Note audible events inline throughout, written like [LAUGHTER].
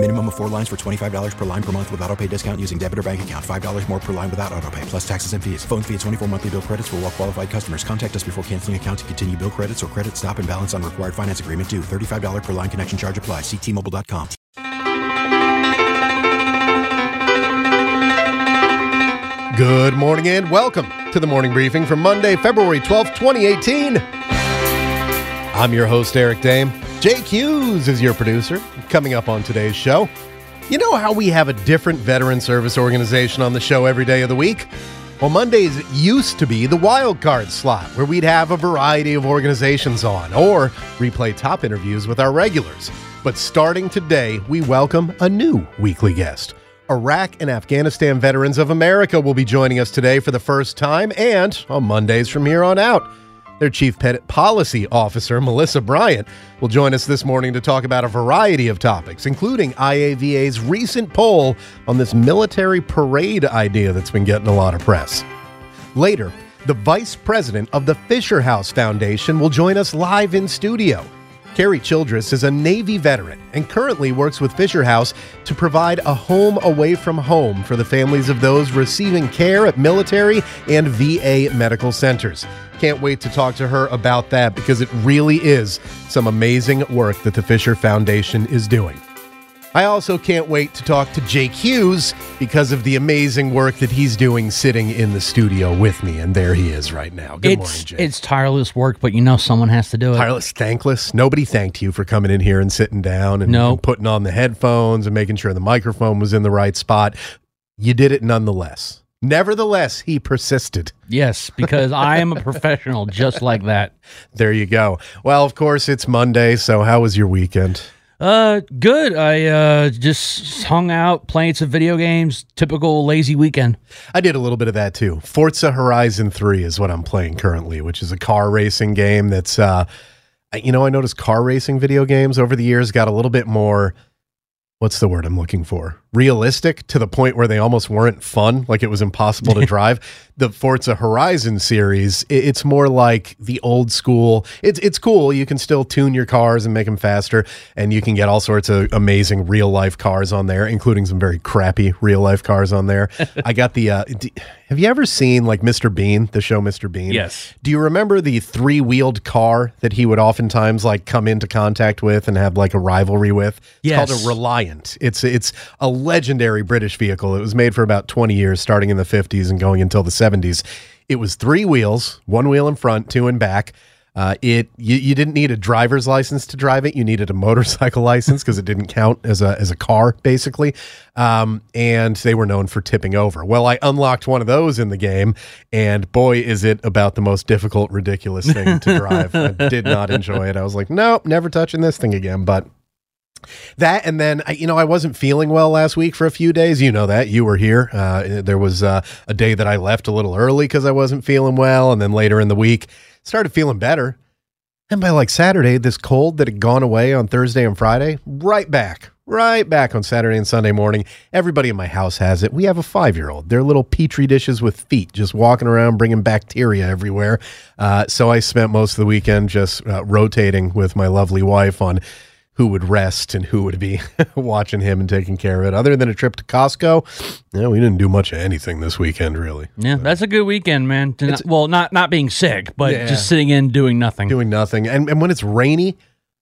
Minimum of four lines for $25 per line per month with auto pay discount using debit or bank account. $5 more per line without auto pay, plus taxes and fees. Phone fee at 24 monthly bill credits for all well qualified customers. Contact us before canceling account to continue bill credits or credit stop and balance on required finance agreement due. $35 per line connection charge apply. Ctmobile.com. Good morning and welcome to the morning briefing for Monday, February 12th, 2018. I'm your host, Eric Dehm. Jake Hughes is your producer. Coming up on today's show, you know how we have a different veteran service organization on the show every day of the week? Well, Mondays used to be the wild card slot where we'd have a variety of organizations on or replay top interviews with our regulars. But starting today, we welcome a new weekly guest. Iraq and Afghanistan Veterans of America will be joining us today for the first time and on Mondays from here on out. Their Chief Pet Policy Officer, Melissa Bryant, will join us this morning to talk about a variety of topics, including IAVA's recent poll on this military parade idea that's been getting a lot of press. Later, the Vice President of the Fisher House Foundation will join us live in studio. Carrie Childress is a Navy veteran and currently works with Fisher House to provide a home away from home for the families of those receiving care at military and VA medical centers. Can't wait to talk to her about that because it really is some amazing work that the Fisher Foundation is doing. I also can't wait to talk to Jake Hughes because of the amazing work that he's doing sitting in the studio with me. And there he is right now. Good it's, morning, Jake. It's tireless work, but you know someone has to do it. Tireless, thankless. Nobody thanked you for coming in here and sitting down and, No. and putting on the headphones and making sure the microphone was in the right spot. You did it nonetheless. Nevertheless, he persisted. Yes, because I am a [LAUGHS] professional just like that. There you go. Well, of course, it's Monday. So, how was your weekend? Uh, good. I uh just hung out playing some video games. Typical lazy weekend. I did a little bit of that too. Forza Horizon 3 is what I'm playing currently, which is a car racing game that's uh you know, I noticed car racing video games over the years got a little bit more what's the word I'm looking for? Realistic to the point where they almost weren't fun, like it was impossible to drive. The Forza Horizon series, it's more like the old school. It's it's cool. You can still tune your cars and make them faster, and you can get all sorts of amazing real life cars on there, including some very crappy real life cars on there. [LAUGHS] I got the. Uh, d- have you ever seen like Mr. Bean, the show Mr. Bean? Yes. Do you remember the three wheeled car that he would oftentimes like come into contact with and have like a rivalry with? It's called a Reliant. It's it's a legendary British vehicle. It was made for about 20 years, starting in the 50s and going until the 70s. It was three wheels, one wheel in front, two in back. Uh, it you, you didn't need a driver's license to drive it. You needed a motorcycle [LAUGHS] license because it didn't count as a as a car, basically. Um, and they were known for tipping over. Well, I unlocked one of those in the game, and boy, is it about the most difficult, ridiculous thing to [LAUGHS] drive. I did not enjoy it. I was like, nope, never touching this thing again. But that and then I- you know I wasn't feeling well last week for a few days. You know that you were here. Uh, there was uh, a day that I left a little early because I wasn't feeling well, and then later in the week started feeling better. And by like Saturday, this cold that had gone away on Thursday and Friday, right back, right back on Saturday and Sunday morning. Everybody in my house has it. We have a five year old. They're little petri dishes with feet, just walking around bringing bacteria everywhere. Uh, so I spent most of the weekend just uh, rotating with my lovely wife on who would rest and who would be [LAUGHS] watching him and taking care of it. Other than a trip to Costco, yeah, we didn't do much of anything this weekend, really. Yeah, that's a good weekend, man. Not- well, not not being sick, but Yeah. just sitting in doing nothing. doing nothing. And, and when it's rainy,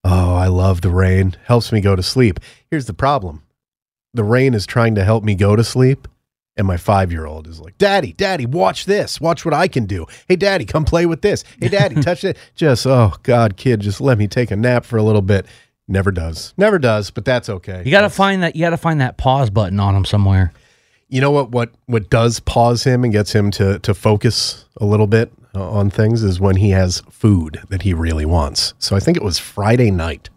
oh, I love the rain. Helps me go to sleep. Here's the problem the rain is trying to help me go to sleep. And my five year old is like, Daddy, Daddy, watch this. Watch what I can do. Hey, Daddy, come play with this. Hey, Daddy, [LAUGHS] touch it. Just, oh, God, kid, just let me take a nap for a little bit. Never does. Never does, but that's okay. You got to find that. You got to find that pause button on him somewhere. you know what what what does pause him and gets him to to focus a little bit uh, on things is when he has food that he really wants. So I think it was Friday night.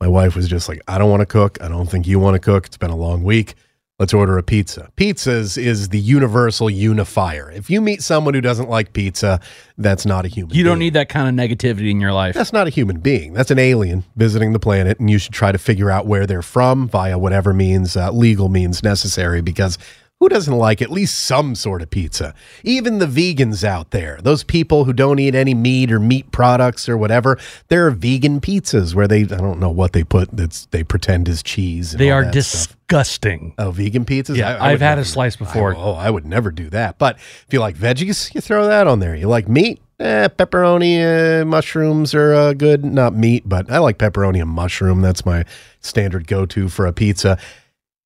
My wife was just like, "I don't want to cook. I don't think you want to cook. It's been a long week. Let's order a pizza. Pizzas is the universal unifier. If you meet someone who doesn't like pizza, that's not a human. You don't being. need that kind of negativity in your life. That's not a human being. That's an alien visiting the planet, and you should try to figure out where they're from via whatever means, uh, legal means necessary, because who doesn't like at least some sort of pizza? Even the vegans out there, those people who don't eat any meat or meat products or whatever, there are vegan pizzas where they, I don't know what they put, that's, they pretend is cheese. and They all are that stuff. disgusting. Oh, vegan pizzas? Yeah, I- I've had never- a slice before. I, oh, I would never do that. But if you like veggies, you throw that on there. You like meat? Eh, pepperoni, uh, mushrooms are uh, good. Not meat, but I like pepperoni and mushroom. That's my standard go to for a pizza.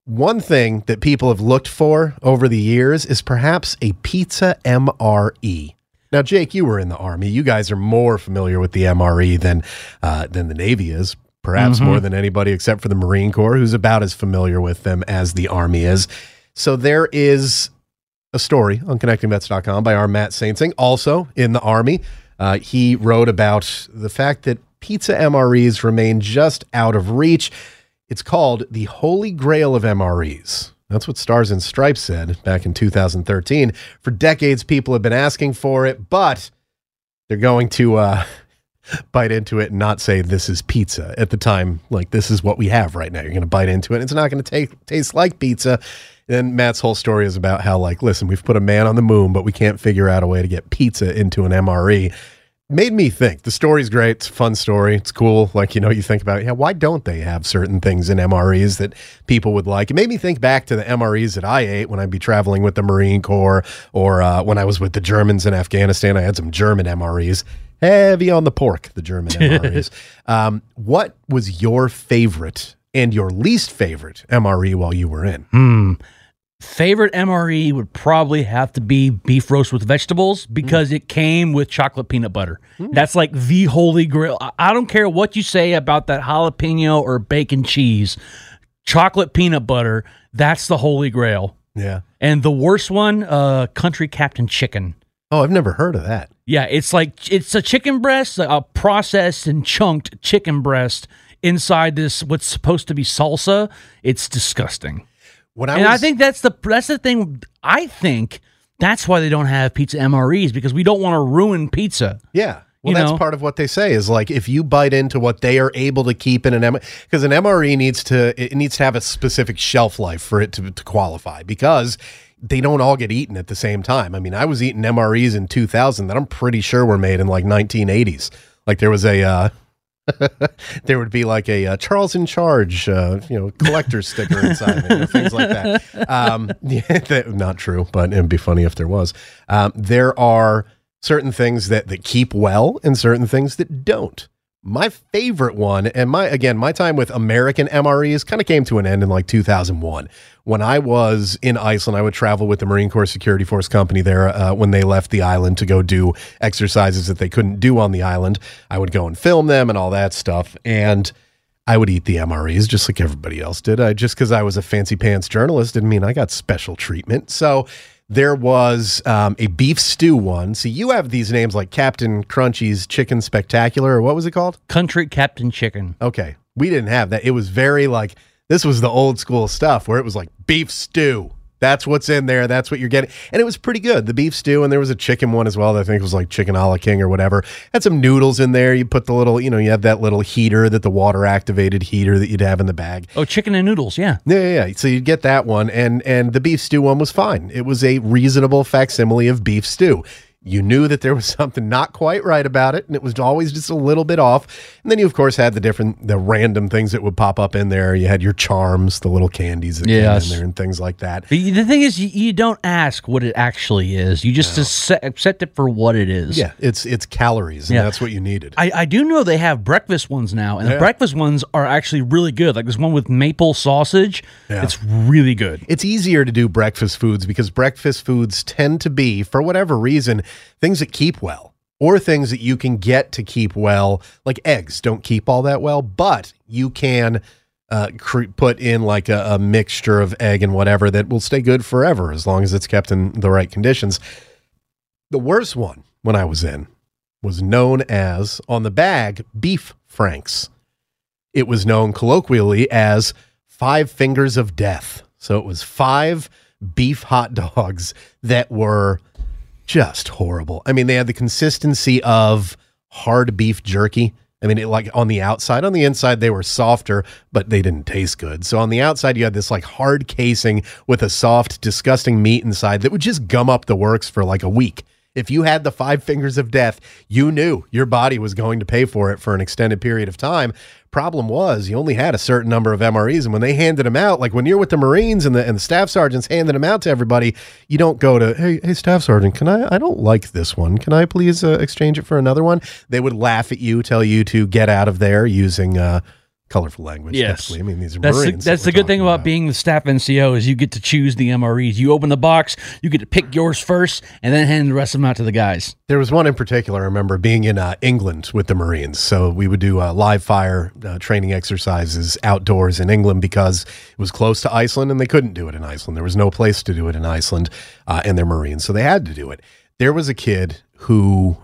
One thing that people have looked for over the years is perhaps a pizza MRE. Now, Jake, you were in the army. You guys are more familiar with the MRE than uh, than the Navy is, perhaps more than anybody except for the Marine Corps, who's about as familiar with them as the Army is. So there is a story on connectingvets.com by our Matt Saintsing, also in the Army. Uh, he wrote about the fact that pizza MREs remain just out of reach. It's called the Holy Grail of MREs. That's what Stars and Stripes said back in 2013. For decades, people have been asking for it, but they're going to uh, [LAUGHS] bite into it and not say this is pizza at the time. Like this is what we have right now. You're going to bite into it. It's not going to taste like pizza. And Matt's whole story is about how like, listen, we've put a man on the moon, but we can't figure out a way to get pizza into an MRE. Made me think. The story's great. It's a fun story. It's cool. Like, you know, you think about, yeah, why don't they have certain things in MREs that people would like? It made me think back to the MREs that I ate when I'd be traveling with the Marine Corps or uh, when I was with the Germans in Afghanistan. I had some German MREs. Heavy on the pork, the German [LAUGHS] MREs. um, what was your favorite and your least favorite MRE while you were in? Hmm. Favorite MRE would probably have to be beef roast with vegetables because it came with chocolate peanut butter. That's like the holy grail. I- I don't care what you say about that jalapeno or bacon cheese. Chocolate peanut butter, that's the holy grail. Yeah. And the worst one, uh, country captain chicken. Oh, I've never heard of that. Yeah, it's like it's a chicken breast, a processed and chunked chicken breast inside this what's supposed to be salsa. It's disgusting. When I and was, I think that's the that's the thing. I think that's why they don't have pizza MREs because we don't want to ruin pizza. Yeah. Well, that's know? part of what they say is like if you bite into what they are able to keep in an M because an MRE needs to it needs to have a specific shelf life for it to, to qualify because they don't all get eaten at the same time. I mean, I was eating MREs in 2000 that I'm pretty sure were made in like 1980s. Like there was a uh [LAUGHS] there would be like a uh, Charles in Charge, uh, you know, collector sticker inside it, things like that. Um, [LAUGHS] yeah, that- not true, but it'd be funny if there was. Um, there are certain things that that keep well, and certain things that don't. My favorite one, and my again, my time with American MREs kind of came to an end in like 2001. When I was in Iceland, I would travel with the Marine Corps Security Force Company there uh, when they left the island to go do exercises that they couldn't do on the island. I would go and film them and all that stuff. And I would eat the MREs just like everybody else did. I, just because I was a fancy pants journalist didn't mean I got special treatment. So there was um, a beef stew one. So you have these names like Captain Crunchy's Chicken Spectacular, or what was it called? Country captain chicken. Okay. We didn't have that. It was very like, this was the old school stuff where it was like beef stew. That's what's in there. That's what you're getting. And it was pretty good. The beef stew, and there was a chicken one as well. That I think it was like chicken a la king or whatever. Had some noodles in there. You put the little, you know, you have that little heater that the water activated heater that you'd have in the bag. Oh, chicken and noodles. Yeah. Yeah, yeah, yeah. So you'd get that one, and and the beef stew one was fine. It was a reasonable facsimile of beef stew. You knew that there was [LAUGHS] something not quite right about it, and it was always just a little bit off. And then you, of course, had the different, the random things that would pop up in there. You had your charms, the little candies that Yes. came in there, and things like that. But the thing is, you, you don't ask what it actually is. You just accept, accept it for what it is. Yeah, it's it's calories, and Yeah. that's what you needed. I, I do know they have breakfast ones now, and Yeah. the breakfast ones are actually really good. Like this one with maple sausage. Yeah. It's really good. it's easier to do breakfast foods because breakfast foods tend to be, for whatever reason, things that keep well or things that you can get to keep well. Like eggs don't keep all that well, but you can uh, put in like a, a mixture of egg and whatever that will stay good forever as long as it's kept in the right conditions. The worst one when I was in was known as on the bag beef franks. It was known colloquially as five fingers of death. So it was five beef hot dogs that were just horrible. I mean, they had the consistency of hard beef jerky. I mean, it, like on the outside, on the inside, they were softer, but they didn't taste good. So on the outside, you had this like hard casing with a soft, disgusting meat inside that would just gum up the works for like a week. If you had the five fingers of death, you knew your body was going to pay for it for an extended period of time. Problem was, you only had a certain number of MREs, and when they handed them out, like when you're with the Marines and the and the staff sergeants handing them out to everybody, you don't go to, hey, hey, staff sergeant, can I? I don't like this one. Can I please uh, exchange it for another one? They would laugh at you, tell you to get out of there using uh, colorful language. Yes. typically. I mean these are That's the, that's that the good thing talking about being the staff NCO is you get to choose the MREs. You open the box, you get to pick yours first, and then hand the rest of them out to the guys. There was one in particular I remember being in uh, England with the Marines. So we would do uh, live fire uh, training exercises outdoors in England because it was close to Iceland and they couldn't do it in Iceland. There was no place to do it in Iceland, uh, and they're Marines, so they had to do it. There was a kid who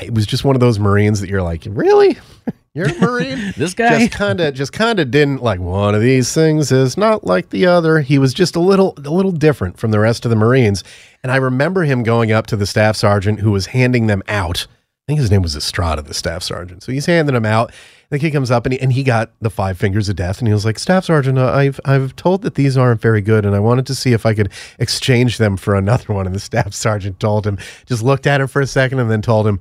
it was just one of those Marines that you're like, really? [LAUGHS] You're a Marine? [LAUGHS] This guy, just kind of just kind of didn't like one of these things is not like the other. He was just a little a little different from the rest of the Marines. And I remember him going up to the staff sergeant who was handing them out. I think his name was Estrada, the staff sergeant. So he's handing them out. The kid comes up and he, and he got the five fingers of death, and he was like, "Staff sergeant, uh, I've I've told that these aren't very good, and I wanted to see if I could exchange them for another one." And the staff sergeant told him, just looked at him for a second, and then told him,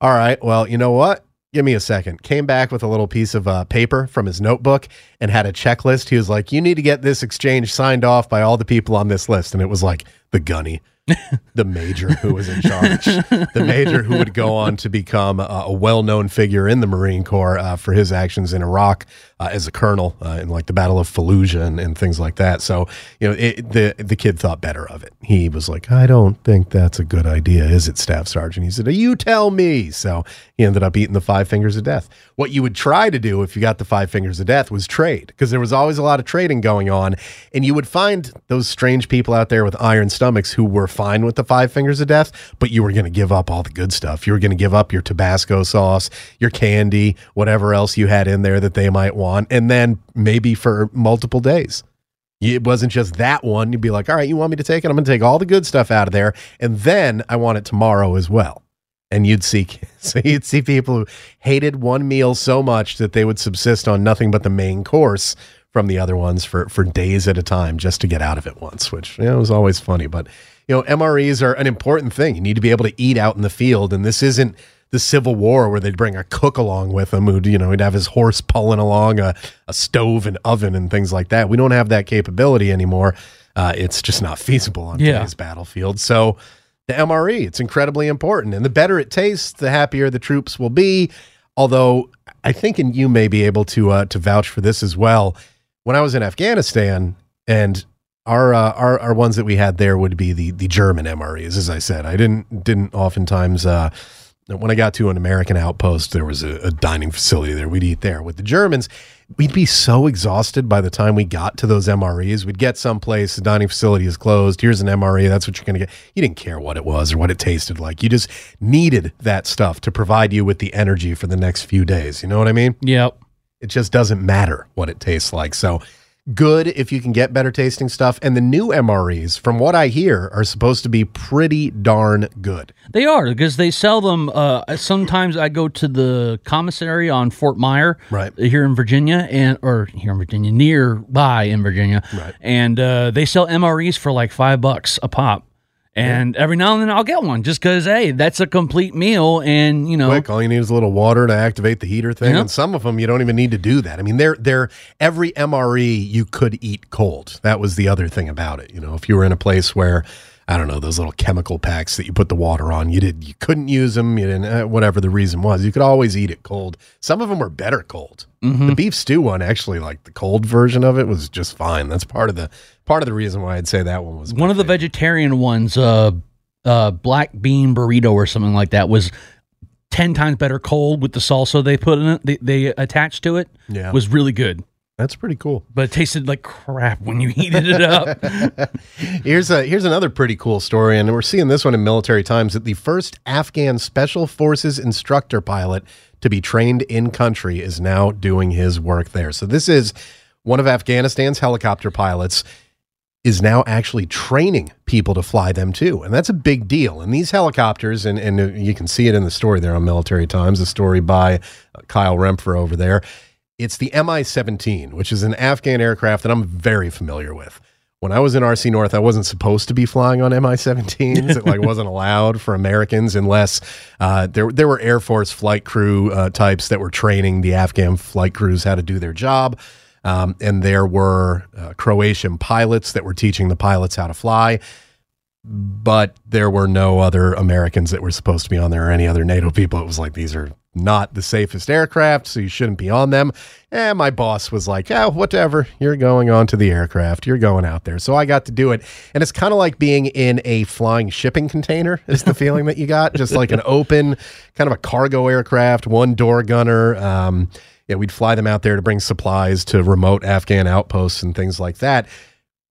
"All right, well, you know what? Give me a second. Came back with a little piece of uh, paper from his notebook and had a checklist. He was like, "You need to get this exchange signed off by all the people on this list." And it was like the gunny, the major who was in charge, the major who would go on to become a, a well-known figure in the Marine Corps uh, for his actions in Iraq uh, as a colonel uh, in like the Battle of Fallujah and, and things like that. So you know, it, the the kid thought better of it. He was like, "I don't think that's a good idea, is it, Staff Sergeant?" He said, "You tell me." So he ended up eating the five fingers of death. What you would try to do if you got the five fingers of death was trade, because there was always a lot of trading going on, and you would find those strange people out there with iron stomachs who were fine with the five fingers of death, but you were going to give up all the good stuff. You were going to give up your Tabasco sauce, your candy, whatever else you had in there that they might want, and then maybe for multiple days. It wasn't just that one. You'd be like, all right, you want me to take it? I'm going to take all the good stuff out of there. And then I want it tomorrow as well. And you'd see, [LAUGHS] so you'd see people who hated one meal so much that they would subsist on nothing but the main course from the other ones for, for days at a time just to get out of it once, which you know, was always funny. But, you know, MREs are an important thing. You need to be able to eat out in the field. And this isn't the Civil War where they'd bring a cook along with him who'd, you know, he'd have his horse pulling along a, a stove and oven and things like that. We don't have that capability anymore. Uh, it's just not feasible on Yeah. today's battlefield. So the MRE, it's incredibly important. And the better it tastes, the happier the troops will be. Although I think, and you may be able to uh, to vouch for this as well. When I was in Afghanistan, and our, uh, our our ones that we had there would be the the German MREs. As I said, I didn't didn't oftentimes. Uh, when I got to an American outpost, there was a, a dining facility there. We'd eat there. With the Germans, we'd be so exhausted by the time we got to those MREs. We'd get someplace, the dining facility is closed. Here's an MRE. That's what you're going to get. You didn't care what it was or what it tasted like. You just needed that stuff to provide you with the energy for the next few days. You know what I mean? yep. It just doesn't matter what it tastes like. So good if you can get better tasting stuff. And the new MREs, from what I hear, are supposed to be pretty darn good. They are because they sell them. Uh, sometimes I go to the commissary on Fort Myer, Right. here in Virginia, and or here in Virginia, nearby in Virginia, Right. and uh, they sell MREs for like five bucks a pop. And every now and then I'll get one just because hey, that's a complete meal, and you know, quick. All you need is a little water to activate the heater thing. Yep. And some of them you don't even need to do that. I mean, they're they're every MRE you could eat cold. That was the other thing about it. You know, if you were in a place where I don't know those little chemical packs that you put the water on, you did you couldn't use them. You didn't uh, whatever the reason was. You could always eat it cold. Some of them were better cold. The beef stew one actually, like the cold version of it, was just fine. That's part of the part of the reason why I'd say that one was one of the vegetarian ones, uh, uh, black bean burrito or something like that, was ten times better cold with the salsa they put in it. They, they attached to it. Yeah. was really good, That's pretty cool. but it tasted like crap when you heated it up. [LAUGHS] Here's a here's another pretty cool story, and we're seeing this one in military times that the first Afghan Special Forces instructor pilot to be trained in country is now doing his work there. So this is one of Afghanistan's helicopter pilots. is now actually training people to fly them too. And that's a big deal. And these helicopters, and, and you can see it in the story there on Military Times, a story by uh, Kyle Rempfer over there. It's the Mi 17, which is an Afghan aircraft that I'm very familiar with. When I was in RC North, I wasn't supposed to be flying on Mi 17s. it like wasn't allowed for Americans unless uh, there, there were Air Force flight crew uh, types that were training the Afghan flight crews how to do their job. Um, and there were uh, Croatian pilots that were teaching the pilots how to fly. But there were no other Americans that were supposed to be on there or any other NATO people. It was like, these are not the safest aircraft, so you shouldn't be on them. And my boss was like, yeah, whatever. You're going on to the aircraft. You're going out there. So I got to do it. And it's kind of like being in a flying shipping container, is the feeling that you got. [LAUGHS] Just like an open, kind of a cargo aircraft, one door gunner. Um, yeah, we'd fly them out there to bring supplies to remote Afghan outposts and things like that.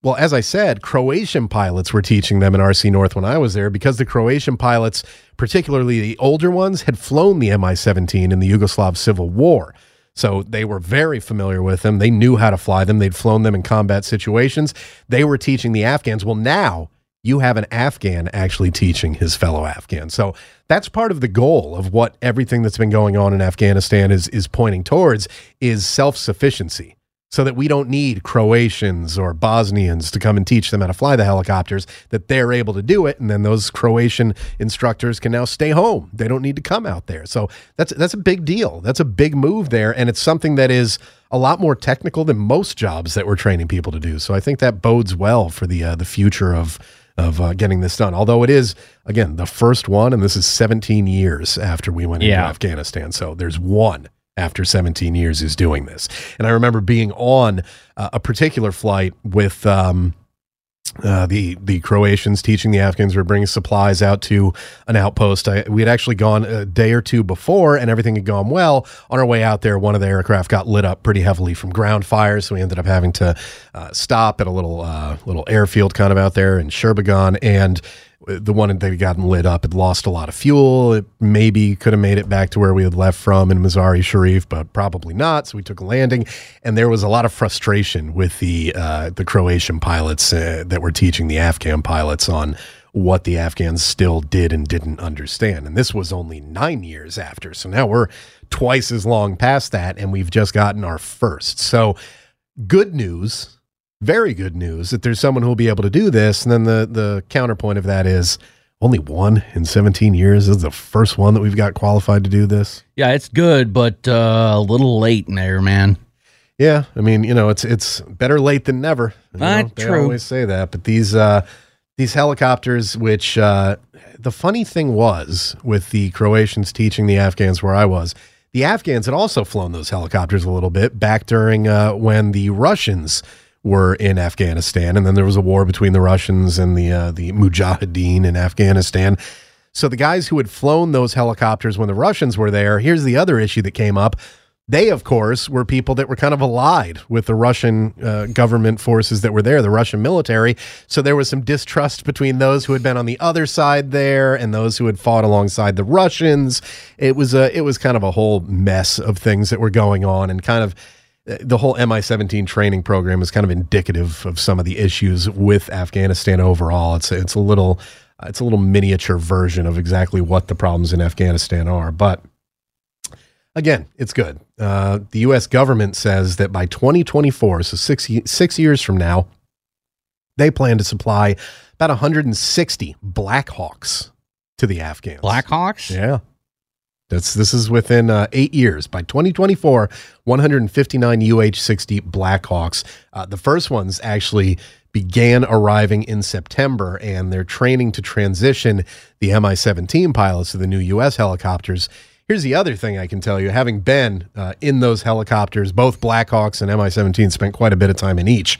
Well, as I said, Croatian pilots were teaching them in RC North when I was there because the Croatian pilots, particularly the older ones, had flown the Mi 17 in the Yugoslav Civil War. So they were very familiar with them. They knew how to fly them. They'd flown them in combat situations. They were teaching the Afghans. Well, now you have an Afghan actually teaching his fellow Afghan. So that's part of the goal of what everything that's been going on in Afghanistan is is pointing towards is self-sufficiency so that we don't need Croatians or Bosnians to come and teach them how to fly the helicopters, that they're able to do it. And then those Croatian instructors can now stay home. They don't need to come out there. So that's, that's a big deal. That's a big move there. And it's something that is a lot more technical than most jobs that we're training people to do. So I think that bodes well for the, uh, the future of, of uh, getting this done. Although it is, again, the first one, and this is 17 years after we went into Yeah. Afghanistan. So there's one after 17 years is doing this. And I remember being on uh, a particular flight with um, uh, the the Croatians teaching the Afghans were bringing supplies out to an outpost. I, we had actually gone a day or two before, and everything had gone well. On our way out there, one of the aircraft got lit up pretty heavily from ground fire, so we ended up having to uh, stop at a little uh, little airfield kind of out there in Sheberghan, and the one that had gotten lit up had lost a lot of fuel. It maybe could have made it back to where we had left from in Mazari Sharif, but probably not. So we took a landing, and there was a lot of frustration with the uh, the Croatian pilots uh, that were teaching the Afghan pilots on what the Afghans still did and didn't understand. And this was only nine years after. So now we're twice as long past that, and we've just gotten our first. So good news very good news that there's someone who will be able to do this. And then the the counterpoint of that is only one in 17 years this is the first one that we've got qualified to do this. Yeah, it's good, but uh, a little late in there, man. Yeah, I mean, you know, it's it's better late than never. You know, Ah, they true. always say that, but these uh, these helicopters, which uh, the funny thing was with the Croatians teaching the Afghans where I was, the Afghans had also flown those helicopters a little bit back during uh, when the Russians were in Afghanistan, and then there was a war between the Russians and the uh, the Mujahideen in Afghanistan. So the guys who had flown those helicopters when the Russians were there, here's the other issue that came up. They, of course, were people that were kind of allied with the Russian uh, government forces that were there, the Russian military. So there was some distrust between those who had been on the other side there and those who had fought alongside the Russians. It was a, it was kind of a whole mess of things that were going on, and kind of the whole MI-17 training program is kind of indicative of some of the issues with Afghanistan overall. It's it's a little uh, it's a little miniature version of exactly what the problems in Afghanistan are, but again, it's good. Uh, the U.S. government says that by 2024, so six six years from now, they plan to supply about 160 Black Hawks to the Afghans. Blackhawks? Yeah. That's this is within uh, eight years. By 2024, 159 UH-60 Blackhawks. Uh, the first ones actually began arriving in September, and they're training to transition the Mi-17 pilots to the new U.S. helicopters. Here's the other thing I can tell you: having been uh, in those helicopters, both Blackhawks and Mi-17 spent quite a bit of time in each.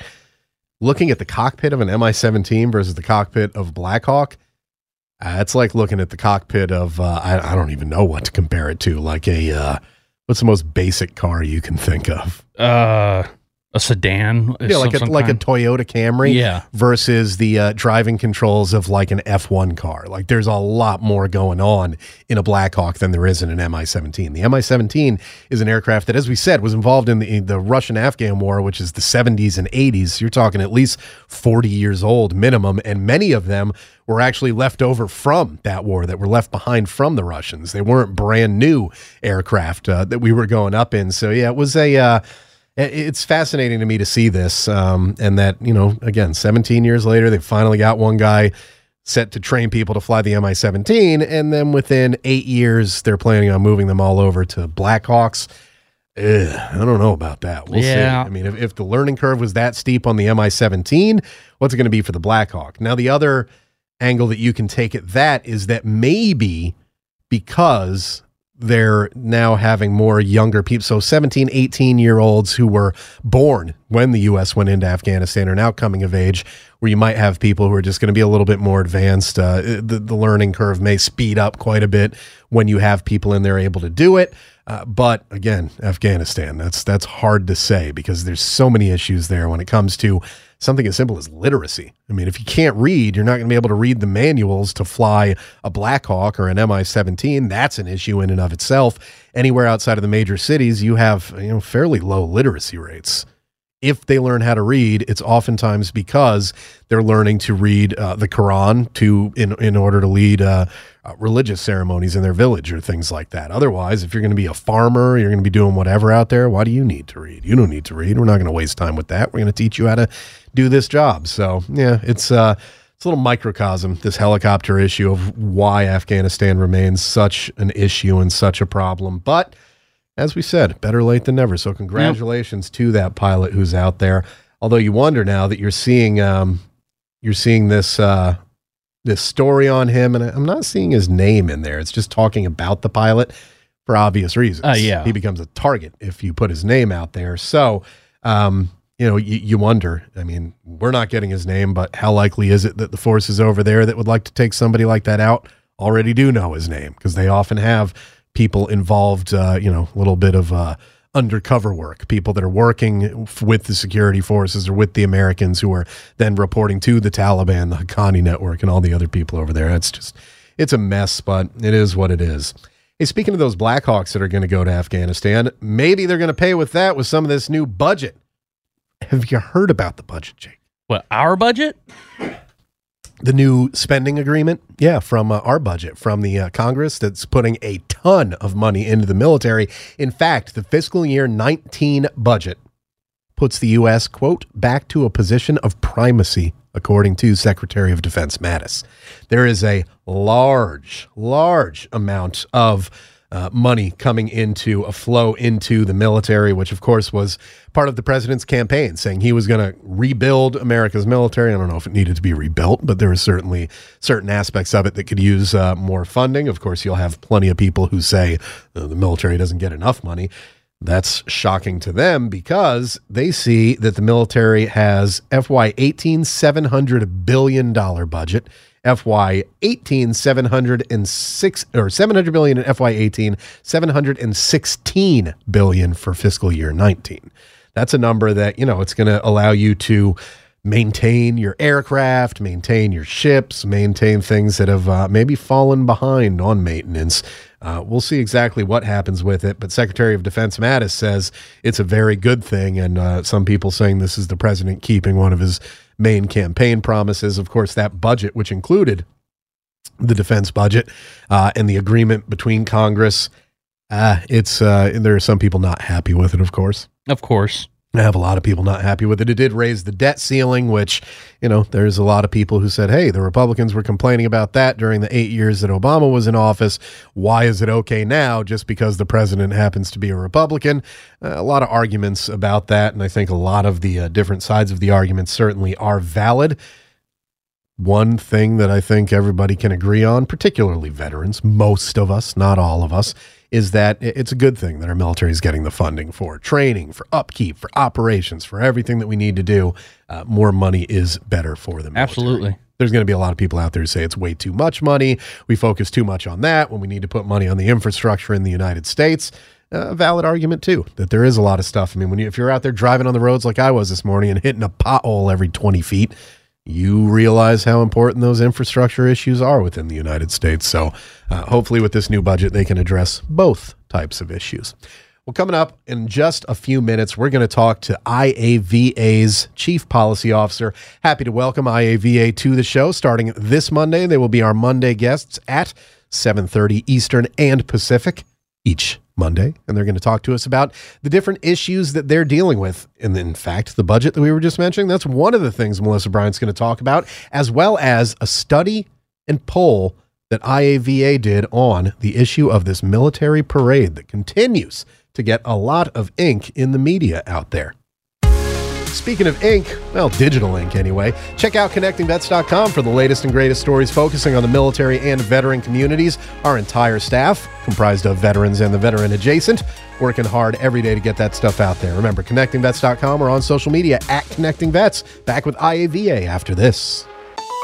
Looking at the cockpit of an Mi-17 versus the cockpit of Blackhawk, uh, it's like looking at the cockpit of uh, I, I don't even know what to compare it to. Like a uh, what's the most basic car you can think of? Uh, a sedan. Yeah, like a like a. Toyota Camry. Yeah. Versus the uh, driving controls of like an F1 car. Like there's a lot more going on in a Blackhawk than there is in an Mi-17. The Mi-17 is an aircraft that, as we said, was involved in the the Russian-Afghan War, which is the 70s and 80s. You're talking at least 40 years old minimum, and many of them were actually left over from that war that were left behind from the Russians. They weren't brand new aircraft uh, that we were going up in. So yeah, it was a. Uh, it's fascinating to me to see this um, and that you know again 17 years later they finally got one guy set to train people to fly the mi-17 and then within eight years they're planning on moving them all over to blackhawks. Ugh, i don't know about that. We'll Yeah. see i mean if, if the learning curve was that steep on the mi-17 what's it going to be for the blackhawk? Now the other angle that you can take at that is that maybe because they're now having more younger people. So 17, 18 year olds who were born when the U.S. went into Afghanistan are now coming of age, where you might have people who are just going to be a little bit more advanced. Uh, the, the learning curve may speed up quite a bit when you have people in there able to do it. Uh, but again, Afghanistan, that's that's hard to say because there's so many issues there when it comes to something as simple as literacy. I mean, if you can't read, you're not going to be able to read the manuals to fly a Black Hawk or an Mi-17. That's an issue in and of itself. Anywhere outside of the major cities, you have you know fairly low literacy rates. If they learn how to read, it's oftentimes because they're learning to read uh, the Quran to in in order to lead uh, uh, religious ceremonies in their village or things like that. Otherwise, if you're going to be a farmer, you're going to be doing whatever out there. Why do you need to read? You don't need to read. We're not going to waste time with that. We're going to teach you how to do this job. So yeah, it's uh, it's a little microcosm this helicopter issue of why Afghanistan remains such an issue and such a problem, but as we said, better late than never. So congratulations to that pilot who's out there. Although you wonder now that you're seeing um, you're seeing this uh, this story on him, and I'm not seeing his name in there. It's just talking about the pilot for obvious reasons. Uh, yeah. he becomes a target if you put his name out there. So. Um, you know, you, you wonder. I mean, we're not getting his name, but how likely is it that the forces over there that would like to take somebody like that out already do know his name? Because they often have people involved, uh, you know, a little bit of uh, undercover work, people that are working with the security forces or with the Americans who are then reporting to the Taliban, the Haqqani network, and all the other people over there. It's just, it's a mess, but it is what it is. Hey, speaking of those Blackhawks that are going to go to Afghanistan, maybe they're going to pay with that with some of this new budget. Have you heard about the budget, Jake? What our budget? The new spending agreement yeah from uh, our budget from the uh, congress that's putting a ton of money into the military. In fact the fiscal year 19 budget puts the us quote back to a position of primacy according to secretary of defense mattis. There is a large large amount of uh, money coming into a flow into the military, which of course was part of the president's campaign, saying he was going to rebuild America's military. I don't know if it needed to be rebuilt, but there are certainly certain aspects of it that could use uh, more funding. Of course, you'll have plenty of people who say uh, the military doesn't get enough money. That's shocking to them because they see that the military has FY 18 700 billion dollar budget, FY 18 706 or 700 billion in FY 18, 716 billion for fiscal year 19. That's a number that, you know, it's going to allow you to maintain your aircraft, maintain your ships, maintain things that have uh, maybe fallen behind on maintenance. Uh, we'll see exactly what happens with it, but Secretary of Defense Mattis says it's a very good thing, and uh, some people saying this is the president keeping one of his main campaign promises. Of course, that budget, which included the defense budget uh, and the agreement between Congress, uh, it's uh, there are some people not happy with it. Of course, Of course. I have a lot of people not happy with it. It did raise the debt ceiling, which, you know, there's a lot of people who said, hey, the Republicans were complaining about that during the eight years that Obama was in office. Why is it okay now just because the president happens to be a Republican? Uh, a lot of arguments about that. And I think a lot of the uh, different sides of the argument certainly are valid. One thing that I think everybody can agree on, particularly veterans, most of us, not all of us, is that it's a good thing that our military is getting the funding for training, for upkeep, for operations, for everything that we need to do. Uh, more money is better for them. Absolutely. There's going to be a lot of people out there who say it's way too much money. We focus too much on that when we need to put money on the infrastructure in the United States. a valid argument too that there is a lot of stuff. I mean, when you, if you're out there driving on the roads like I was this morning and hitting a pothole every 20 feet, you realize how important those infrastructure issues are within the United States. So, uh, hopefully, with this new budget, they can address both types of issues. Well, coming up in just a few minutes, we're going to talk to IAVA's Chief Policy Officer. Happy to welcome IAVA to the show starting this Monday. They will be our Monday guests at 7:30 Eastern and Pacific each Monday, and they're going to talk to us about the different issues that they're dealing with. And in fact, the budget that we were just mentioning, that's one of the things Melissa Bryant's going to talk about, as well as a study and poll that IAVA did on the issue of this military parade that continues to get a lot of ink in the media out there. Speaking of ink, well, digital ink anyway, check out connectingvets.com for the latest and greatest stories focusing on the military and veteran communities. Our entire staff, comprised of veterans and the veteran adjacent, working hard every day to get that stuff out there. Remember, connectingvets.com or on social media at connectingvets. Back with IAVA after this.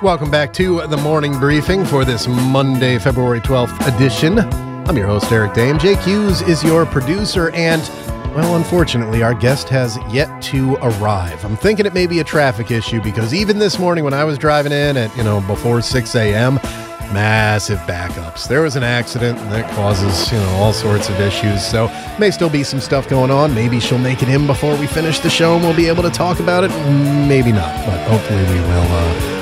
Welcome back to the morning briefing for this Monday, February 12th edition. I'm your host, Eric Dehm. Jake Hughes is your producer, and, well, unfortunately, our guest has yet to arrive. I'm thinking it may be a traffic issue because even this morning when I was driving in at, you know, before 6 a.m., massive backups. There was an accident and that causes, you know, all sorts of issues. So, may still be some stuff going on. Maybe she'll make it in before we finish the show and we'll be able to talk about it. Maybe not, but hopefully we will. Uh,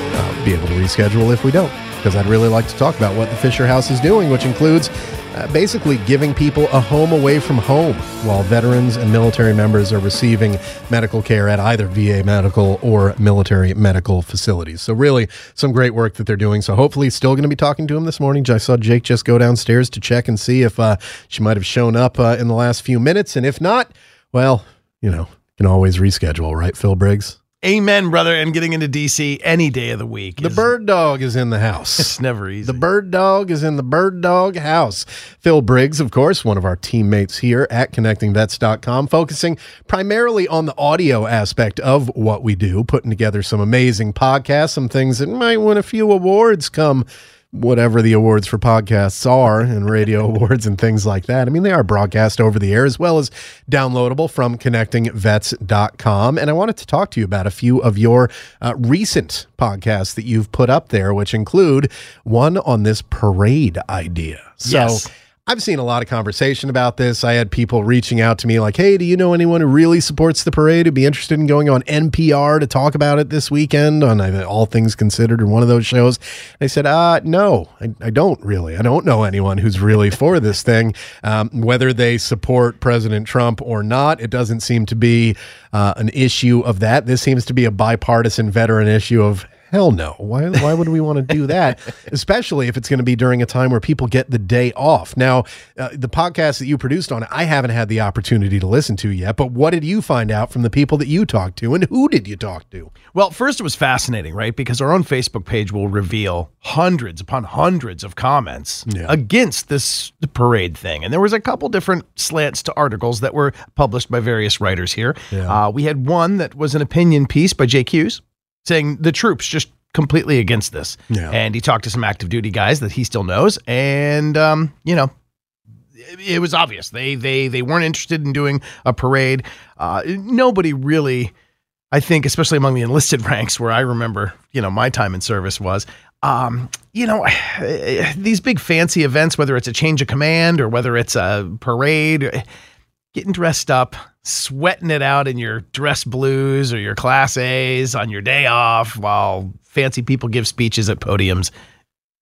be able to reschedule if we don't, because I'd really like to talk about what the Fisher House is doing, which includes uh, basically giving people a home away from home while veterans and military members are receiving medical care at either VA medical or military medical facilities. So, really, some great work that they're doing. So, hopefully, still going to be talking to him this morning. I saw Jake just go downstairs to check and see if uh, she might have shown up uh, in the last few minutes. And if not, well, you know, can always reschedule, right, Phil Briggs? Amen, brother. And getting into DC any day of the week. The is- bird dog is in the house. [LAUGHS] It's never easy. The bird dog is in the bird dog house. Phil Briggs, of course, one of our teammates here at connectingvets.com, focusing primarily on the audio aspect of what we do, putting together some amazing podcasts, some things that might win a few awards come whatever the awards for podcasts are and radio [LAUGHS] awards and things like that. I mean, they are broadcast over the air as well as downloadable from connectingvets.com. And I wanted to talk to you about a few of your uh, recent podcasts that you've put up there, which include one on this parade idea. So, Yes. I've seen a lot of conversation about this. I had people reaching out to me like, "Hey, do you know anyone who really supports the parade who'd be interested in going on NPR to talk about it this weekend on uh, All Things Considered or one of those shows?" And I said, "Uh, no, I, I don't really. I don't know anyone who's really for this thing. Um, whether they support President Trump or not, it doesn't seem to be uh, an issue of that. This seems to be a bipartisan veteran issue of." Hell no. Why, why would we want to do that? [LAUGHS] Especially if it's going to be during a time where people get the day off. Now, uh, the podcast that you produced on it, I haven't had the opportunity to listen to yet, but what did you find out from the people that you talked to and who did you talk to? Well, first it was fascinating, right? Because our own Facebook page will reveal hundreds upon hundreds of comments Yeah. against this parade thing. And there was a couple different slants to articles that were published by various writers here. Yeah. Uh, we had one that was an opinion piece by Jake Hughes saying the troops just completely against this. Yeah. And he talked to some active duty guys that he still knows. And, um, you know, it, it was obvious they they they weren't interested in doing a parade. Uh, nobody really, I think, especially among the enlisted [LAUGHS] ranks, where I remember, you know, my time in service was. Um, you know, [SIGHS] these big fancy events, whether it's a change of command or whether it's a parade, getting dressed up, sweating it out in your dress blues or your class A's on your day off while fancy people give speeches at podiums